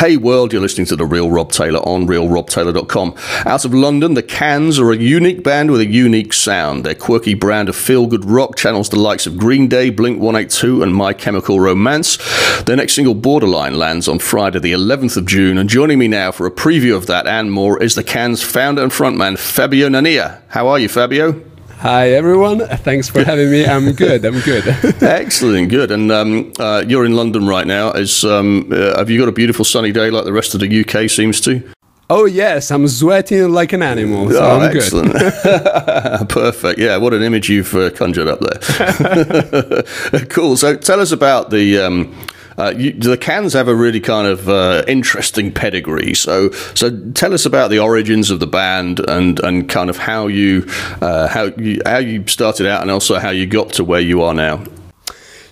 Hey world, you're listening to The Real Rob Taylor on realrobtaylor.com. Out of London, the Kanz are a unique band with a unique sound. Their quirky brand of feel good rock channels the likes of Green Day, Blink 182, and My Chemical Romance. Their next single, Borderline, lands on Friday, the 11th of June. And joining me now for a preview of that and more is the Kanz founder and frontman, Fabio Nania. How are you, Fabio? Hi everyone, thanks for having me. I'm good. I'm good. Excellent, good. And um, uh, you're in London right now. Is um, uh, have you got a beautiful sunny day like the rest of the UK seems to? Oh yes, I'm sweating like an animal. So oh, I'm excellent. Perfect. Yeah, what an image you've uh, conjured up there. cool. So tell us about the. Um, uh, you, the Kanz have a really kind of uh, interesting pedigree. So, so tell us about the origins of the band and, and kind of how you, uh, how you how you started out and also how you got to where you are now.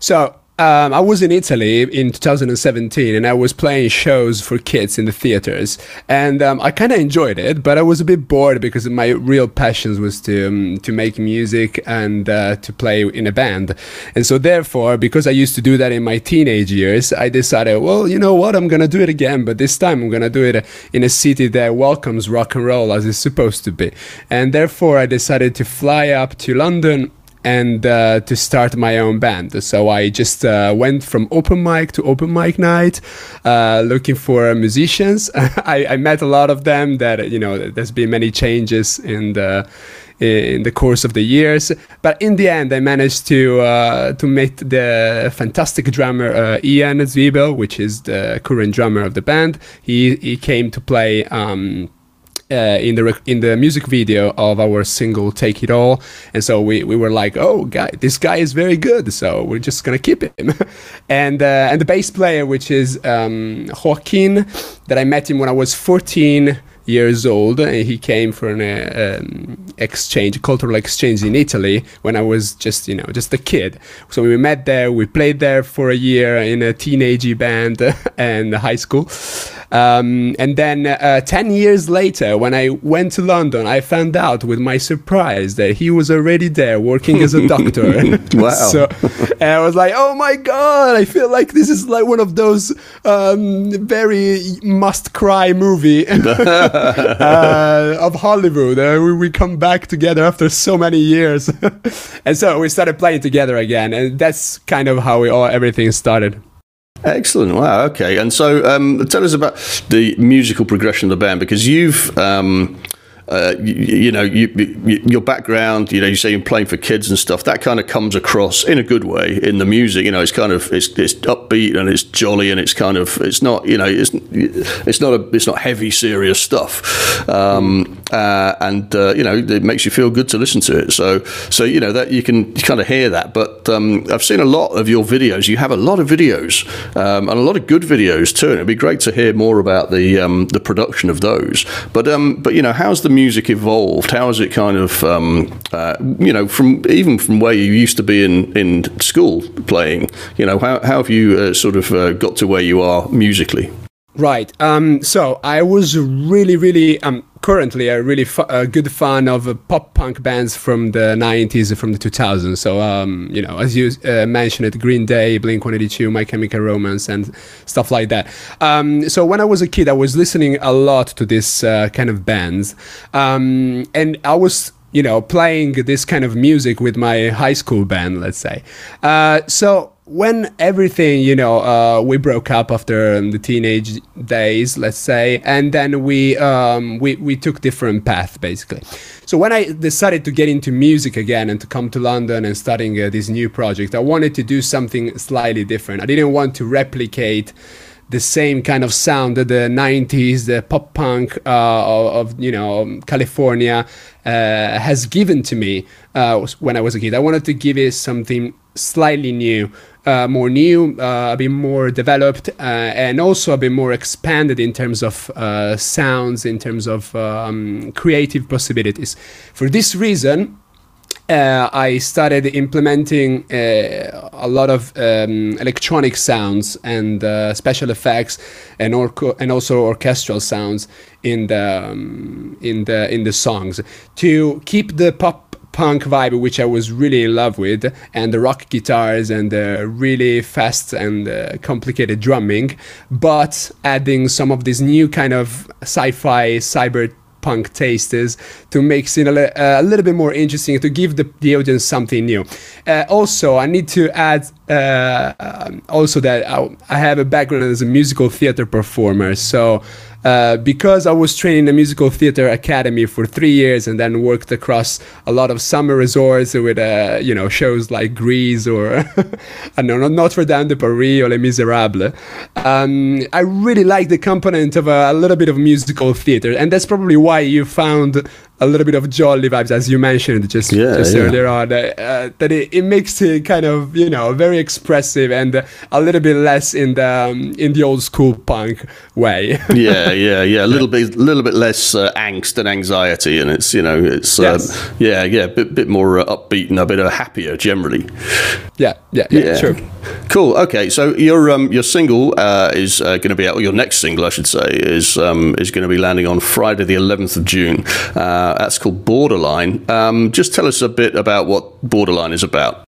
So um, I was in Italy in 2017 and I was playing shows for kids in the theaters. And um, I kind of enjoyed it, but I was a bit bored because my real passions was to, um, to make music and uh, to play in a band. And so, therefore, because I used to do that in my teenage years, I decided, well, you know what, I'm going to do it again, but this time I'm going to do it in a city that welcomes rock and roll as it's supposed to be. And therefore, I decided to fly up to London and uh, to start my own band. So I just uh, went from open mic to open mic night, uh, looking for musicians. I, I, met a lot of them. That you know, there's been many changes in the in the course of the years. But in the end, I managed to uh, to meet the fantastic drummer uh, Ian Zwiebel, which is the current drummer of the band. He he came to play. Um, uh, in the in the music video of our single "Take It All," and so we, we were like, "Oh, guy, this guy is very good, so we're just gonna keep him." and uh, and the bass player, which is um, Joaquin, that I met him when I was 14 years old. And he came for an uh, um, exchange, cultural exchange in Italy when I was just, you know, just a kid. So we met there. We played there for a year in a teenage band and high school. Um, and then uh, 10 years later, when I went to London, I found out with my surprise that he was already there working as a doctor. wow. so and I was like, oh my God, I feel like this is like one of those um, very must cry movie uh, of Hollywood. Uh, we, we come back together after so many years. and so we started playing together again. And that's kind of how we all, everything started. Excellent. Wow. Okay. And so, um, tell us about the musical progression of the band because you've um, uh, you, you, know, you, you, your background, you know, you say you're playing for kids and stuff. That kind of comes across in a good way in the music. You know, it's kind of it's, it's upbeat and it's jolly and it's kind of it's not you know it's it's not a it's not heavy serious stuff. Um, uh, and uh, you know it makes you feel good to listen to it. So so you know that you can kind of hear that. But um, I've seen a lot of your videos. You have a lot of videos um, and a lot of good videos too. And it'd be great to hear more about the um, the production of those. But um, but you know how's the music evolved? How has it kind of, um, uh, you know, from even from where you used to be in, in school playing, you know, how, how have you uh, sort of uh, got to where you are musically? Right. Um, so I was really, really um, currently a really fu- a good fan of uh, pop punk bands from the 90s from the 2000s. So, um, you know, as you uh, mentioned it, Green Day, Blink 182, My Chemical Romance, and stuff like that. Um, so, when I was a kid, I was listening a lot to this uh, kind of bands. Um, and I was you know, playing this kind of music with my high school band, let's say. Uh, so when everything, you know, uh, we broke up after um, the teenage days, let's say, and then we um, we we took different path basically. So when I decided to get into music again and to come to London and starting uh, this new project, I wanted to do something slightly different. I didn't want to replicate the same kind of sound that the 90s the pop punk uh, of, of, you know california uh, has given to me uh, when i was a kid i wanted to give it something slightly new uh, more new, uh, a bit more developed, uh, and also a bit more expanded in terms of uh, sounds, in terms of um, creative possibilities. For this reason, uh, I started implementing uh, a lot of um, electronic sounds and uh, special effects, and, or- and also orchestral sounds in the um, in the in the songs to keep the pop punk vibe, which I was really in love with, and the rock guitars and the really fast and uh, complicated drumming, but adding some of this new kind of sci-fi cyber punk tastes to make it a, uh, a, little bit more interesting to give the, the audience something new. Uh, also i need to add uh, um, also that I, I, have a background as a musical theater performer. So uh, because I was trained in the musical theater academy for three years and then worked across a lot of summer resorts with uh, you know shows like Grease or I know Notre Dame de Paris or Les Miserables. Um, I really like the component of a, a, little bit of musical theater, and that's probably why you found a little bit of jolly vibes, as you mentioned just, yeah, just yeah. earlier on. Uh, that it, it, makes it kind of you know very expressive and a little bit less in the um, in the old school punk way. yeah, yeah, yeah. A little bit, a little bit less uh, angst and anxiety, and it's you know it's um, yeah, yeah, a bit bit more uh, upbeat and a bit happier generally. Yeah, yeah, yeah, yeah. sure. Cool. Okay, so your um your single uh, is uh, going to be out. Your next single, I should say, is um is going to be landing on Friday, the 11th of June. Uh, that's called Borderline. Um, just tell us a bit about what Borderline is about.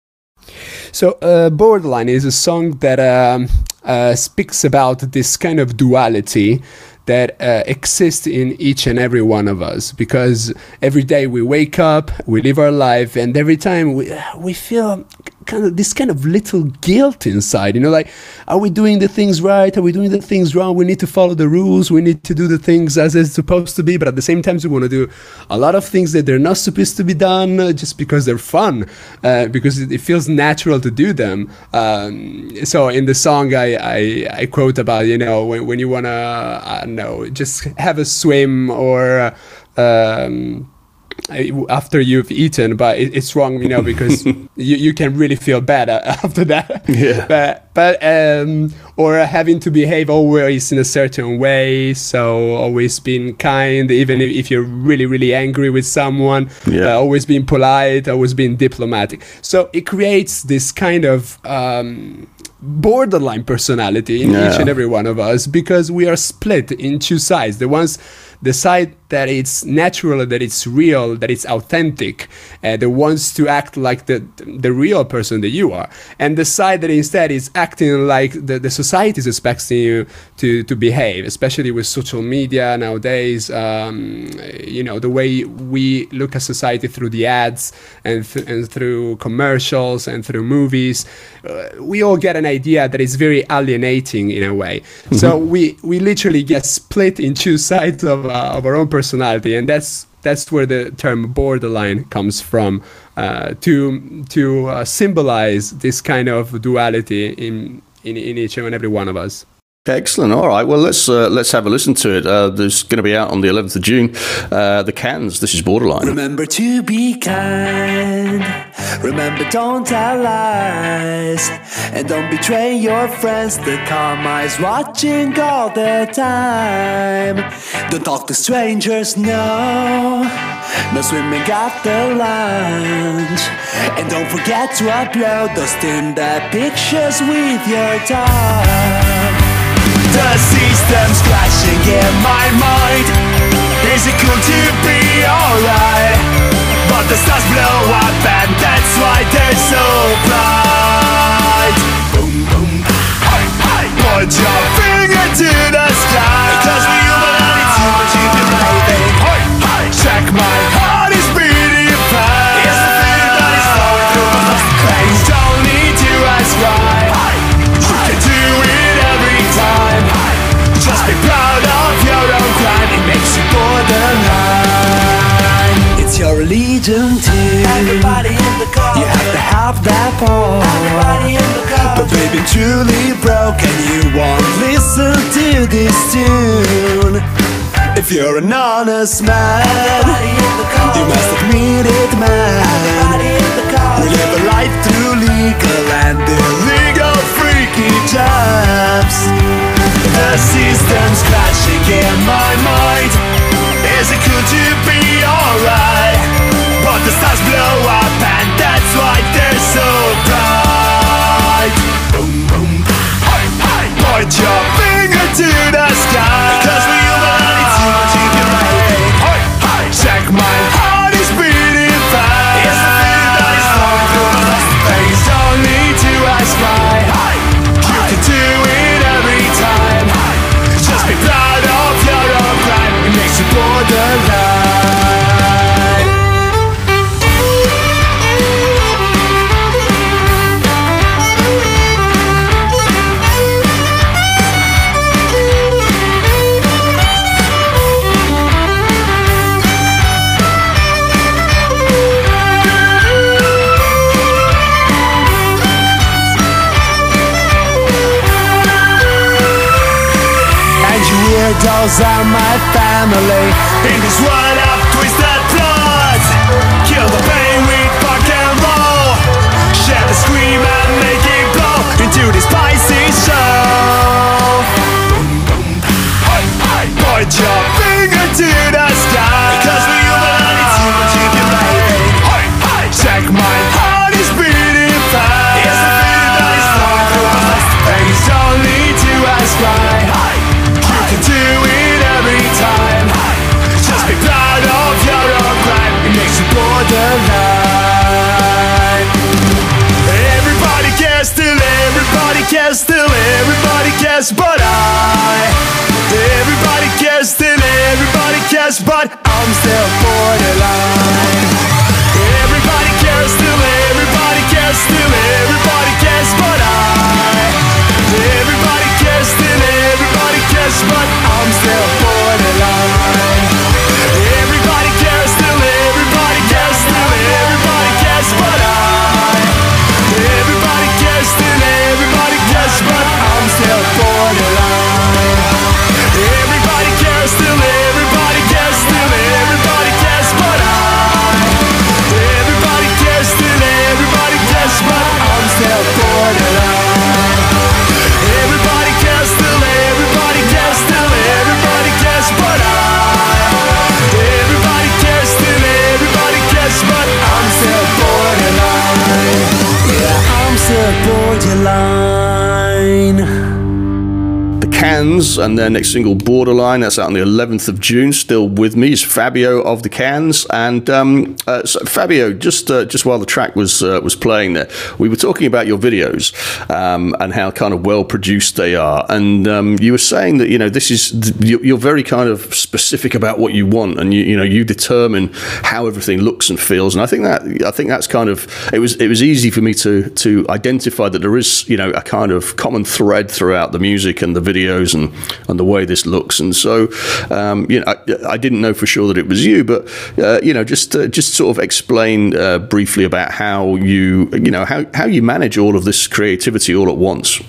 So, uh, Borderline is a song that um, uh, speaks about this kind of duality that uh, exists in each and every one of us because every day we wake up, we live our life, and every time we, we feel kind of this kind of little guilt inside you know like are we doing the things right? Are we doing the things wrong? We need to follow the rules. We need to do the things as it's supposed to be. But at the same time we want to do a lot of things that they're not supposed to be done uh, just because they're fun uh, because it, feels natural to do them. Um, so in the song I, I, I quote about you know when, when you want to i don't know just have a swim or um, after you've eaten, but it, it's wrong, you know, because you, you can really feel bad after that. Yeah. But but um, or having to behave always in a certain way, so always being kind, even if you're really really angry with someone. Yeah. Uh, always being polite, always being diplomatic. So it creates this kind of. Um, borderline personality in yeah. each and every one of us because we are split in two sides the ones the side that it's natural, that it's real, that it's authentic, uh, that wants to act like the the real person that you are, and the side that instead is acting like the, the society is expecting you to to behave, especially with social media nowadays. Um, you know the way we look at society through the ads and th- and through commercials and through movies, uh, we all get an idea that is very alienating in a way. Mm-hmm. So we we literally get split in two sides of, uh, of our own personality, and that's that's where the term borderline comes from uh, to to uh, symbolize this kind of duality in, in in each and every one of us. Excellent. All right. Well, let's uh, let's have a listen to it. Uh, there's going to be out on the 11th of June. Uh, the Kanz. This is Borderline. Remember to be kind. Remember, don't tell lies, and don't betray your friends. The karma is watching all the time. Don't talk to strangers. No, no swimming at the lunch, and don't forget to upload those Tinder pictures with your tongue. The system's crashing in my mind. Is it cool to be alright? But the stars blow up and that's why they're so bright. Boom boom. Hey hey. Put your finger your too Everybody in the car. You have to have that ball. Everybody in the car. But baby truly broken You won't listen to this tune. If you're an honest man You must admit it man. We live a life through legal and illegal freaky jobs. The system's crashing in my mind. Is it cool to be alright? Stars blow up and that's why they're so Kanz and their next single, Borderline, that's out on the 11th of June. Still with me is Fabio of the Kanz, and um, uh, so Fabio, just uh, just while the track was uh, was playing there, we were talking about your videos um, and how kind of well produced they are, and um, you were saying that you know this is you- you're very kind of specific about what you want, and you you know you determine how everything looks and feels, and I think that I think that's kind of it was it was easy for me to to identify that there is you know a kind of common thread throughout the music and the videos and and the way this looks, and so um, you know I, I didn't know for sure that it was you, but uh, you know just uh, just sort of explain uh, briefly about how you you know how how you manage all of this creativity all at once.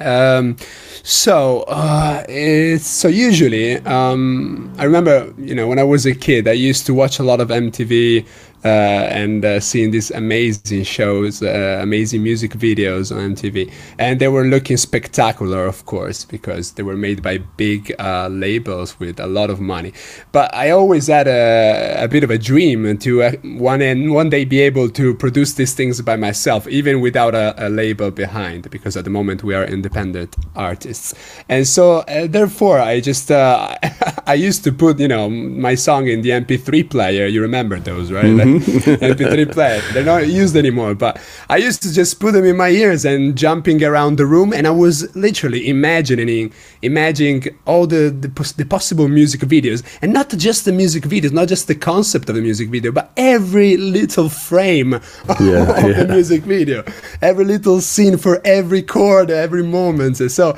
Um, so uh, it's so usually um, I remember you know when I was a kid I used to watch a lot of MTV and uh, seeing these amazing shows, uh, amazing music videos on MTV, and they were looking spectacular, of course, because they were made by big uh, labels with a lot of money. But I always had a, a bit of a dream to uh, one one day be able to produce these things by myself, even without a, a label behind, because at the moment we are independent artists, and so uh, therefore I just uh, I used to put you know my song in the MP3 player. You remember those, right? Like, MP3 player. They're not used anymore, but I used to just put them in my ears and jumping around the room, and I was literally imagining, imagining all the the, pos- the possible music videos, and not just the music videos, not just the concept of the music video, but every little frame Yeah, of yeah. the music video, every little scene for every chord, every moment. So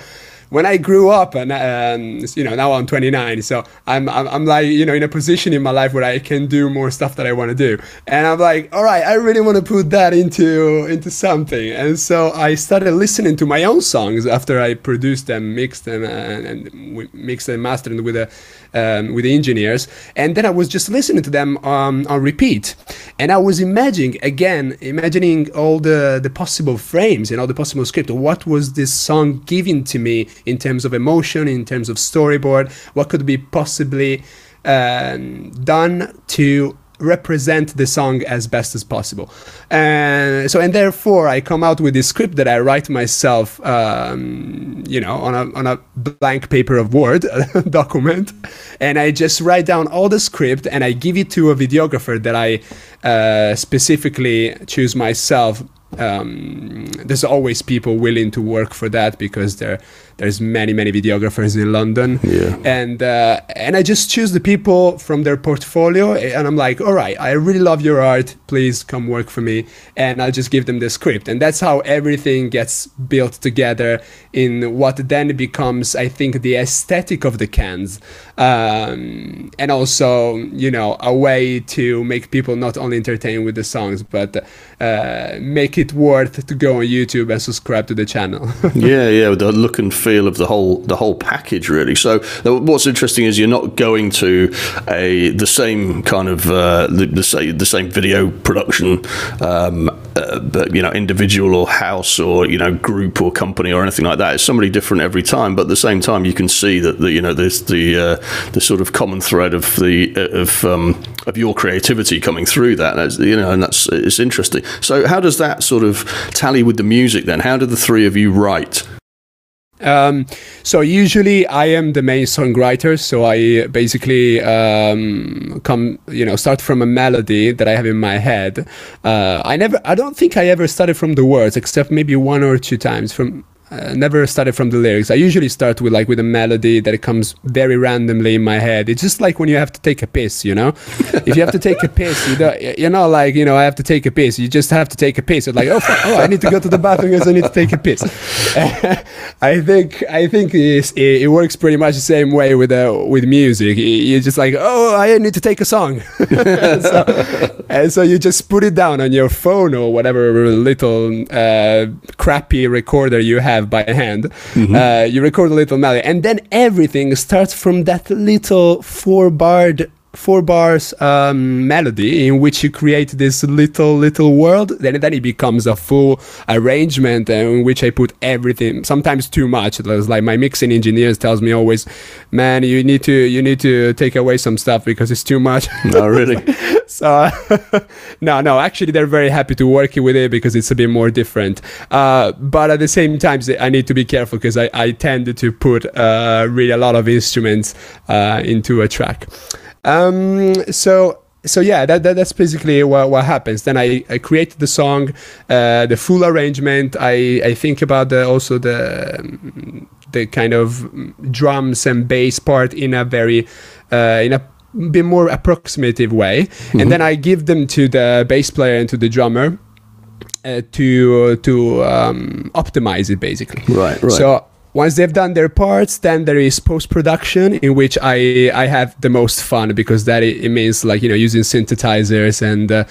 when I grew up, and um, you know, now I'm 29, so I'm, I'm I'm like you know in a position in my life where I can do more stuff that I want to do, and I'm like, all right, I really want to put that into into something, and so I started listening to my own songs after I produced them, mixed them, and, and mixed and mastered with the um, with the engineers, and then I was just listening to them um, on repeat, and I was imagining again, imagining all the the possible frames and all the possible script. What was this song giving to me in terms of emotion, in terms of storyboard? What could be possibly um, done to represent the song as best as possible. And so and therefore i come out with this script that i write myself um, you know on a, on a blank paper of word document and i just write down all the script and i give it to a videographer that i uh, specifically choose myself. Um, there's always people willing to work for that because there there's many many videographers in London. Yeah. and uh, and I just choose the people from their portfolio and I'm like all right I really love your art. Please come work for me. And I'll just give them the script. And that's how everything gets built together in what then becomes I think the aesthetic of the Kanz. Um, and also you know a way to make people not only entertained with the songs but uh, make it worth to go on YouTube and subscribe to the channel. Yeah, yeah, the look and feel feel of the whole the whole package really. So what's interesting is you're not going to a the same kind of uh, the, the, the same video production. Um, uh, but you know, individual or house or you know, group or company or anything like that. It's somebody different every time, but at the same time, you can see that the you know there's the uh, the sort of common thread of the of um, of your creativity coming through that. As, you know, and that's it's interesting. So, how does that sort of tally with the music then? How do the three of you write? Um, so usually I am the main songwriter. So I basically um, come, you know, start from a melody that I have in my head. Uh, I never, I don't think I ever started from the words, except maybe one or two times from uh, never started from the lyrics. I usually start with like with a melody that comes very randomly in my head. It's just like when you have to take a piss, you know. if you have to take a piss, you don't, you're not like you know I have to take a piss. You just have to take a piss. You're like oh, oh I need to go to the bathroom because I need to take a piss. I think I think it, it, works pretty much the same way with uh, with music. You're just like oh I need to take a song, so, and so you just put it down on your phone or whatever little uh, crappy recorder you have by hand. Mm-hmm. Uh, you record a little melody, and then everything starts from that little four barred four bars um, melody in which you create this little little world. Then then it becomes a full arrangement in which i put everything sometimes too much. It's like my mixing engineers tells me always man you need to you need to take away some stuff because it's too much. No really? So no no actually they're very happy to work with it because it's a bit more different. Uh, but at the same time i need to be careful because I, I tend to put uh, really a lot of instruments uh, into a track um, so so yeah, that, that, that's basically what, what happens. Then I, I create the song, uh, the full arrangement. I, I think about the, also the the kind of drums and bass part in a very uh, in a bit more approximative way, mm-hmm. and then I give them to the bass player and to the drummer. Uh, to to um, optimize it basically. Right, right. So once they've done their parts, then there is post production in which I I have the most fun because that it, means like you know using synthesizers and uh,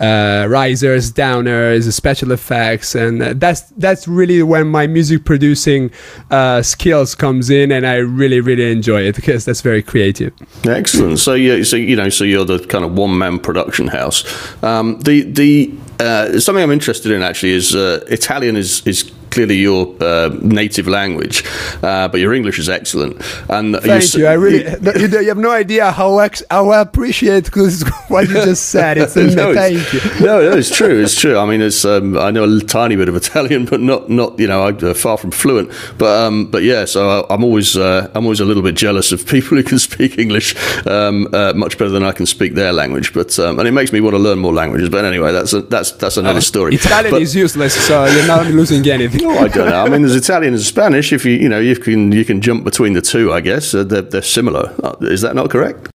uh, risers, downers, special effects, and uh, that's that's really when my music producing uh, skills comes in, and I really really enjoy it because that's very creative. Excellent. So yeah, so you know, so you're the kind of one man production house. Um, the the uh, something I'm interested in actually is uh, Italian is is clearly your uh, native language, uh, but your English is excellent. And thank you. I really you, you, have no idea how ex- how I appreciate what you just said. It's no, thank it's, you. No, no, it's true. It's true. I mean, it's um, I know a tiny bit of Italian, but not not you know I'm uh, far from fluent. But um, but yeah, so I'm always uh, I'm always a little bit jealous of people who can speak English um, uh, much better than I can speak their language. But um, and it makes me want to learn more languages. But anyway, that's a, that's that's another story. Italian but, is useless, so you're not losing anything. I don't know. I mean, there's Italian and Spanish. If you you know you can you can jump between the two, I guess uh, they're, they're similar. Uh, is that not correct?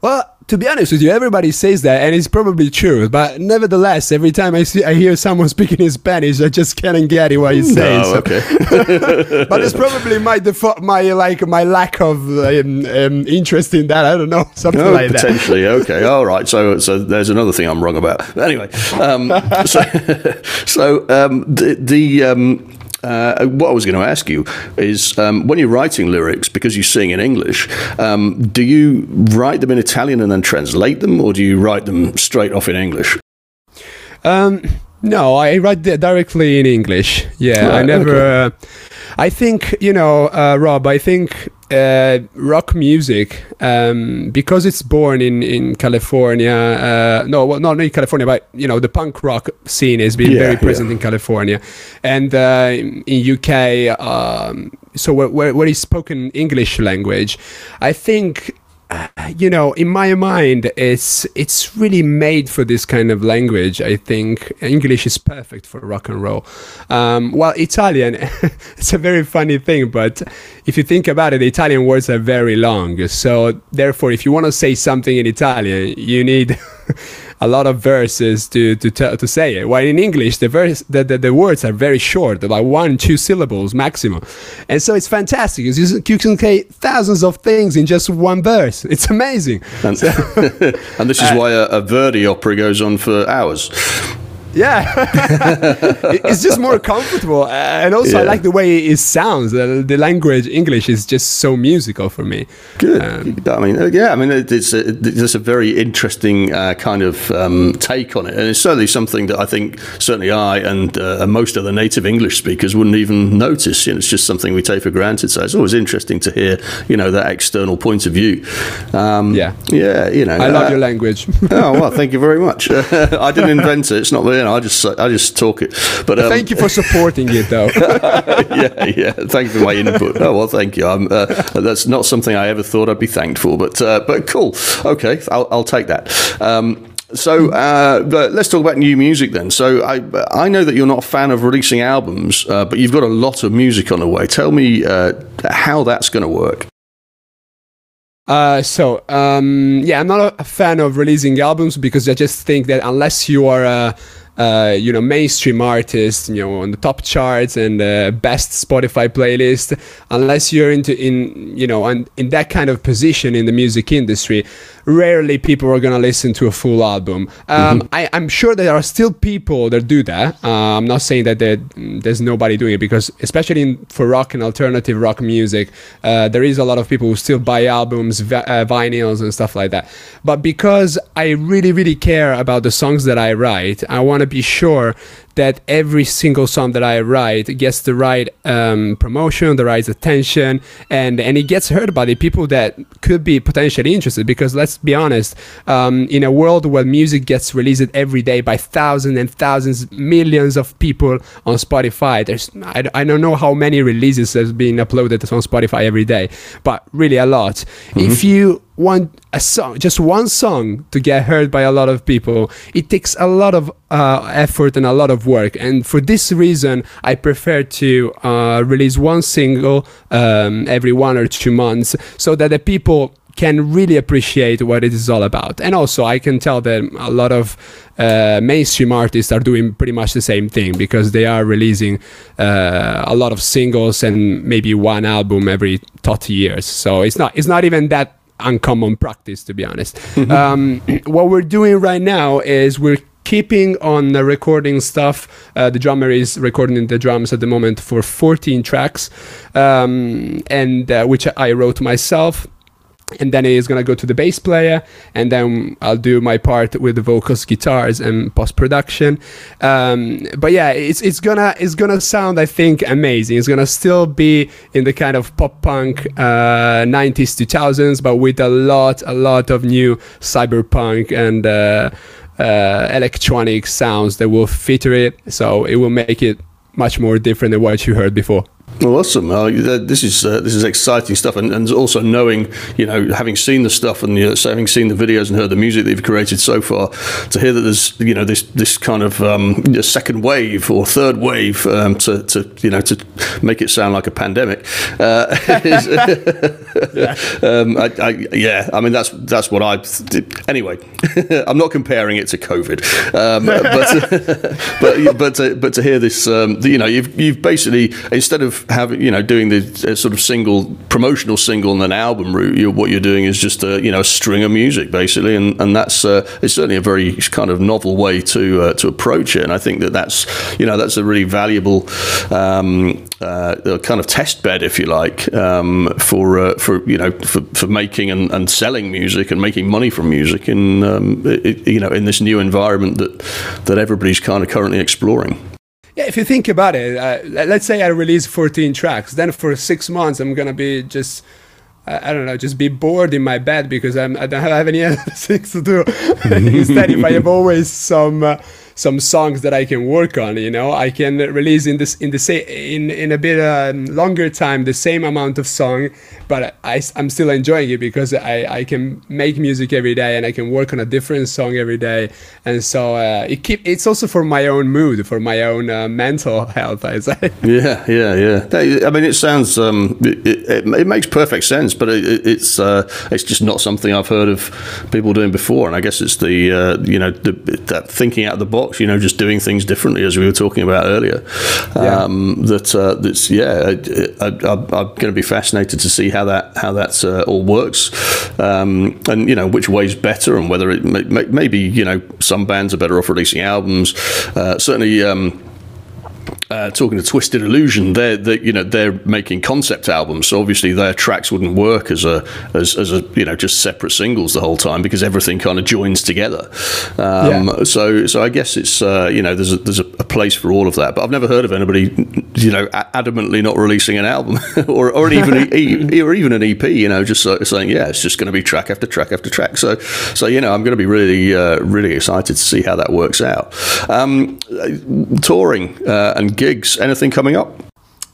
Well, to be honest with you, everybody says that, and it's probably true. But nevertheless, every time I see, I hear someone speaking in Spanish, I just can't get it what he's saying. No, so. okay. but it's probably my default, my like my lack of um, um, interest in that. I don't know, something no, like potentially, that. Potentially, okay, all right. So, so there's another thing I'm wrong about. Anyway, um, so, so um, the the um, uh, what I was going to ask you is um, when you're writing lyrics, because you sing in English, um, do you write them in Italian and then translate them, or do you write them straight off in English? Um, no, I write directly in English. Yeah, I never. Okay. Uh, I think you know, uh, Rob. I think uh, rock music um, because it's born in in California. Uh, no, well, not in California, but you know the punk rock scene has been yeah, very present yeah. in California, and uh, in UK. Um, so where, where, where is spoken English language, I think you know, in my mind, it's it's really made for this kind of language. I think English is perfect for rock and roll. Um, well, Italian, it's a very funny thing, but if you think about it, Italian words are very long. So therefore, if you want to say something in Italian, you need a lot of verses to to to say it. While in English, the verse the, the, the words are very short, like one two syllables maximum, and so it's fantastic. It's just, you can say thousands of things in just one verse. It's amazing. And, so, and this is uh, why a, a Verdi opera goes on for hours. Yeah, it's just more comfortable, and also I like the way it sounds. The, language English is just so musical for me. Good. Um, I mean, uh, yeah. I mean, it- it's a, it's a very interesting uh, kind of um, take on it, and it's certainly something that I think certainly I and uh, most other native English speakers wouldn't even notice. You know, it's just something we take for granted. So it's always interesting to hear, you know, that external point of view. Um, Yeah. yeah. You know, I love uh, your language. oh well, thank you very much. I didn't invent it. It's not me. I just I just talk it. But um, Thank you for supporting it, though. yeah, yeah. Thank you for my input. Oh well, thank you. I'm, uh, that's not something I ever thought I'd be thanked for, but uh, but cool. Okay, I'll, I'll take that. Um, so uh, but let's talk about new music then. So I I know that you're not a fan of releasing albums, uh, but you've got a lot of music on the way. Tell me uh, how that's going to work. Uh, so um, yeah, I'm not a, fan of releasing albums because I just think that unless you are a uh, you know mainstream artists you know on the top charts and uh, best Spotify playlist, unless you're into in you know in, in that kind of position in the music industry, rarely people are gonna listen to a full album. Um, I, I'm sure there are still people that do that. Uh, I'm not saying that there's nobody doing it because especially in, for rock and alternative rock music, uh, there is a lot of people who still buy albums, vi- uh, vinyls, and stuff like that. But because I really, really care about the songs that I write, I want to be sure that every single song that I write gets the right um, promotion, the right attention, and and it gets heard by the people that could be potentially interested. Because let's be honest, um, in a world where music gets released every day by thousands and thousands, millions of people on Spotify, there's I, I don't know how many releases have been uploaded on Spotify every day, but really a lot. If you want a song, just one song to get heard by a lot of people, it takes a lot of uh, effort and a lot of work. And for this reason, I prefer to uh, release one single um, every one or two months so that the people can really appreciate what it is all about. And also, I can tell that a lot of uh, mainstream artists are doing pretty much the same thing because they are releasing uh, a lot of singles and maybe one album every 30 years. So it's not it's not even that uncommon practice to be honest. um, what we're doing right now is we're keeping on the recording stuff. Uh, the drummer is recording the drums at the moment for 14 tracks, um, and uh, which I wrote myself and then he's gonna go to the bass player, and then I'll do my part with the vocals, guitars, and post production. Um, but yeah, it's it's gonna it's gonna sound I think amazing. It's gonna still be in the kind of pop punk uh, 90s 2000s, but with a lot a lot of new cyberpunk and uh, uh, electronic sounds that will feature it. So it will make it much more different than what you heard before. Well, awesome. Uh, this is uh, this is exciting stuff, and, and also knowing, you know, having seen the stuff and you know, having seen the videos and heard the music that you've created so far, to hear that there's you know this this kind of um, second wave or third wave um, to, to you know to make it sound like a pandemic. Uh, is, um, I, I, yeah, I mean that's that's what I anyway. I'm not comparing it to COVID, um, but but but to, but to hear this, um, you know, you've you've basically instead of having you know doing the uh, sort of single promotional single and an album route, you what you're doing is just a you know a string of music basically, and and that's uh, it's certainly a very kind of novel way to uh, to approach it, and I think that that's you know that's a really valuable um, uh, kind of test bed, if you like, um, for uh, for you know for, for making and, and selling music and making money from music in um, it, you know in this new environment that that everybody's kind of currently exploring. Yeah, if you think about it, uh, let- let's say I release 14 tracks, then for six months I'm gonna be just, I don't know, just be bored in my bed because I'm, I don't have any other things to do. Instead, if I have always some uh, some songs that I can work on, you know, I can release in this in the same in in a bit um, longer time the same amount of song, but I, am still enjoying it because I I can make music every day and I can work on a different song every day, and so uh, it keep it's also for my own mood, for my own uh, mental health. I say. Yeah, yeah, yeah. I mean, it sounds um, it, it, it makes perfect sense, but it, it- it's uh, it's just not something I've heard of people doing before. And I guess it's the uh, you know the, that thinking out of the box, you know, just doing things differently, as we were talking about earlier. Yeah. Um, that uh, that's yeah, I, I, I'm going to be fascinated to see how that how that uh, all works. um, and you know which way's better, and whether it may, may, maybe you know some bands are better off releasing albums. Uh, certainly. Um, uh, talking to Twisted Illusion, they're, they you know they're making concept albums, so obviously their tracks wouldn't work as a as, as a you know just separate singles the whole time because everything kind of joins together. Um, yeah. So so I guess it's uh, you know there's a, there's a, place for all of that, but I've never heard of anybody you know adamantly not releasing an album or or even or even an EP, you know, just saying yeah, it's just going to be track after track after track. So so you know I'm going to be really uh, really excited to see how that works out. Um, touring uh, and gigs. Anything coming up?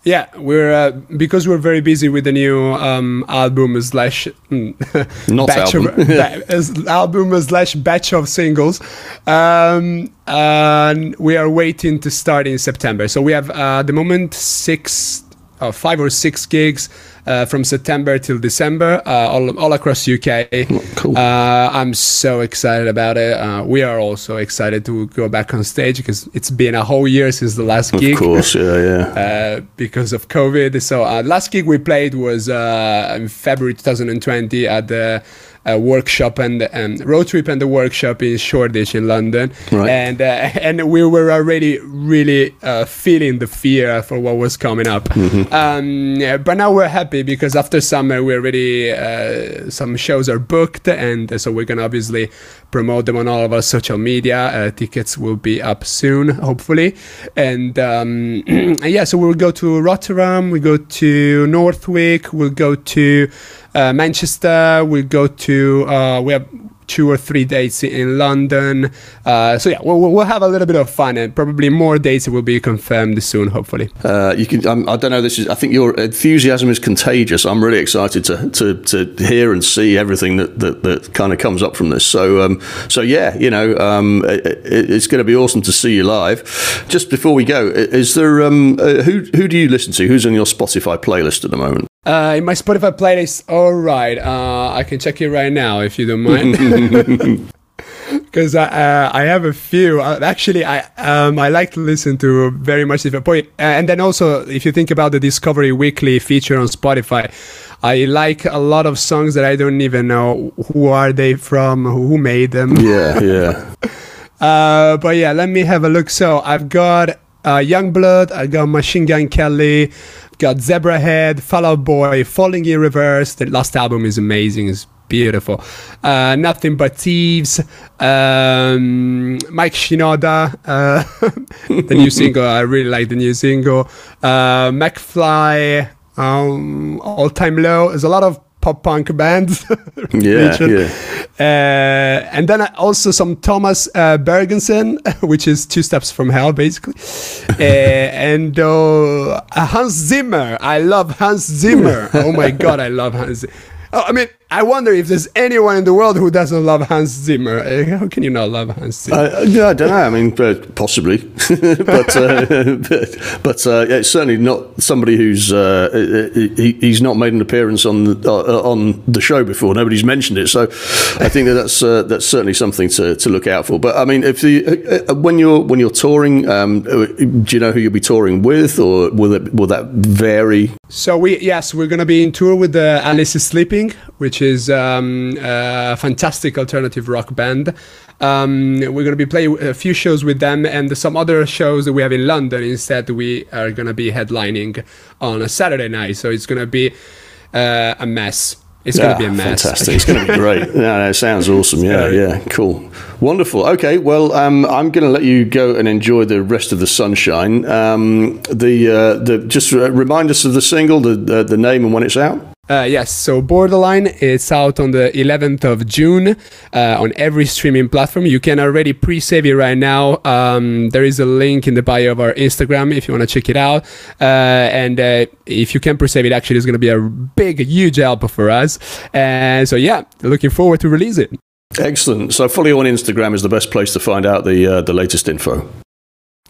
Yeah, we're uh, because we're very busy with the new um, album slash mm, not batch album. Of, ba- album slash batch of singles. Um, and we are waiting to start in September. So we have uh, the moment six, uh, five or six gigs uh, from September till December, uh, all, all across UK. Cool. Uh, I'm so excited about it. Uh, we are also excited to go back on stage because it's been a whole year since the last gig. Of course, yeah, yeah. Uh, because of COVID. So uh, last gig we played was in February 2020 at the a workshop and um, road trip and the workshop in Shoreditch in London, right. and uh, and we were already really uh, feeling the fear for what was coming up. Mm-hmm. Um, but now we're happy because after summer we already uh, some shows are booked, and so we're gonna obviously promote them on all of our social media. Uh, tickets will be up soon, hopefully, and um, yeah, so we'll go to Rotterdam, we go to Northwick, we'll go to uh, Manchester. We'll go to uh, we have two or three dates in London. Uh, so yeah, we'll, we'll have a little bit of fun, and probably more dates will be confirmed soon, hopefully. Uh, you can. Um, I don't know. This is. I think your enthusiasm is contagious. I'm really excited to to, to hear and see everything that, that, that kind of comes up from this. So um, so yeah, you know, um, it, it's going to be awesome to see you live. Just before we go, is there um, uh, who who do you listen to? Who's on your Spotify playlist at the moment? Uh, in my Spotify playlist, all right. Uh, I can check it right now if you don't mind. Because I, uh, I have a few. Uh, actually, I um, I like to listen to very much different point. Uh, and then also, if you think about the Discovery Weekly feature on Spotify, I like a lot of songs that I don't even know who are they from, who made them. Yeah, yeah. uh, but yeah, let me have a look. So I've got uh, Yungblud, I got Machine Gun Kelly, got Zebrahead, Fall Out Boy, Falling in Reverse. The last album is amazing. It's beautiful. Uh, Nothing But Thieves, um, Mike Shinoda, uh, the new single. I really like the new single. Uh, McFly, um, All Time Low. There's a lot of pop punk bands. yeah, yeah. Uh, and then also some Thomas uh, Bergersen, which is two steps from hell, basically. uh, and uh, Hans Zimmer. I love Hans Zimmer. oh my god, I love Hans. Oh, I mean, I wonder if there's anyone in the world who doesn't love Hans Zimmer. Uh, how can you not love Hans Zimmer? Uh, I don't know. I mean, uh, possibly, but uh, but, but uh, yeah, it's certainly not somebody who's uh, he, he's not made an appearance on the, on the show before. Nobody's mentioned it, so I think that that's that's certainly something to, to look out for. But I mean, if the when you're when you're touring, um, do you know who you'll be touring with, or will it will that vary? So we yes, we're gonna be in tour with the Alice is Sleeping, which is um, a fantastic alternative rock band. Um, we're gonna be playing a few shows with them, and some other shows that we have in London. Instead, we are gonna be headlining on a Saturday night, so it's gonna be uh, a mess. It's yeah, going to be a mess. Fantastic. It's going to be great. Yeah, no, it sounds awesome. Yeah, yeah, cool. Wonderful. Okay, well, um, I'm going to let you go and enjoy the rest of the sunshine. Um, the uh, the just remind us of the single, the, the the name, and when it's out. Uh, yes, so Borderline it's out on the 11th of June uh, on every streaming platform. You can already pre-save it right now. Um, there is a link in the bio of our Instagram if you want to check it out. Uh, and uh, if you can pre-save it, actually, it's going to be a big, huge help for us. And so, yeah, looking forward to release it. Excellent. So, follow you on Instagram is the best place to find out the uh, the latest info.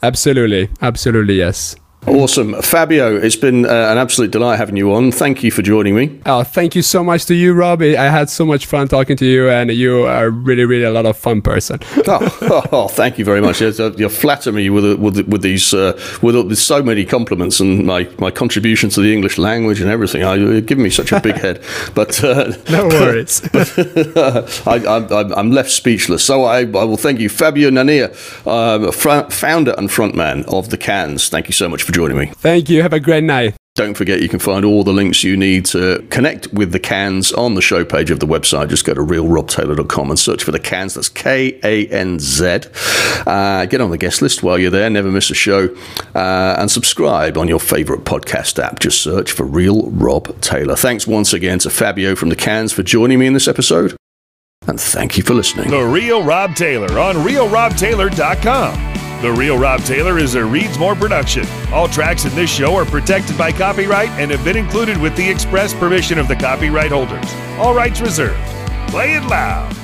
Absolutely, absolutely, yes. Awesome. Fabio, it's been uh, an absolute delight having you on. Thank you for joining me. Oh, thank you so much to you, Rob. I had so much fun talking to you, and you are really, really a lot of fun person. oh, oh, thank you very much. You flatter me with with, with these uh, with, with, so many compliments and my, my contribution to the English language and everything. I, you're giving me such a big head. But uh, no worries. But, I, am left speechless. So I, I, will thank you, Fabio Nania, uh, fr- founder and frontman of the Kanz. Thank you so much for joining me. Thank you. Have a great night. Don't forget you can find all the links you need to connect with the Kanz on the show page of the website. Just go to realrobtaylor.com and search for the Kanz. That's K A N Z. Uh, get on the guest list while you're there. Never miss a show. Uh, and subscribe on your favorite podcast app. Just search for Real Rob Taylor. Thanks once again to Fabio from the Kanz for joining me in this episode. And thank you for listening. The Real Rob Taylor on realrobtaylor.com. The Real Rob Taylor is a Reads More production. All tracks in this show are protected by copyright and have been included with the express permission of the copyright holders. All rights reserved. Play it loud.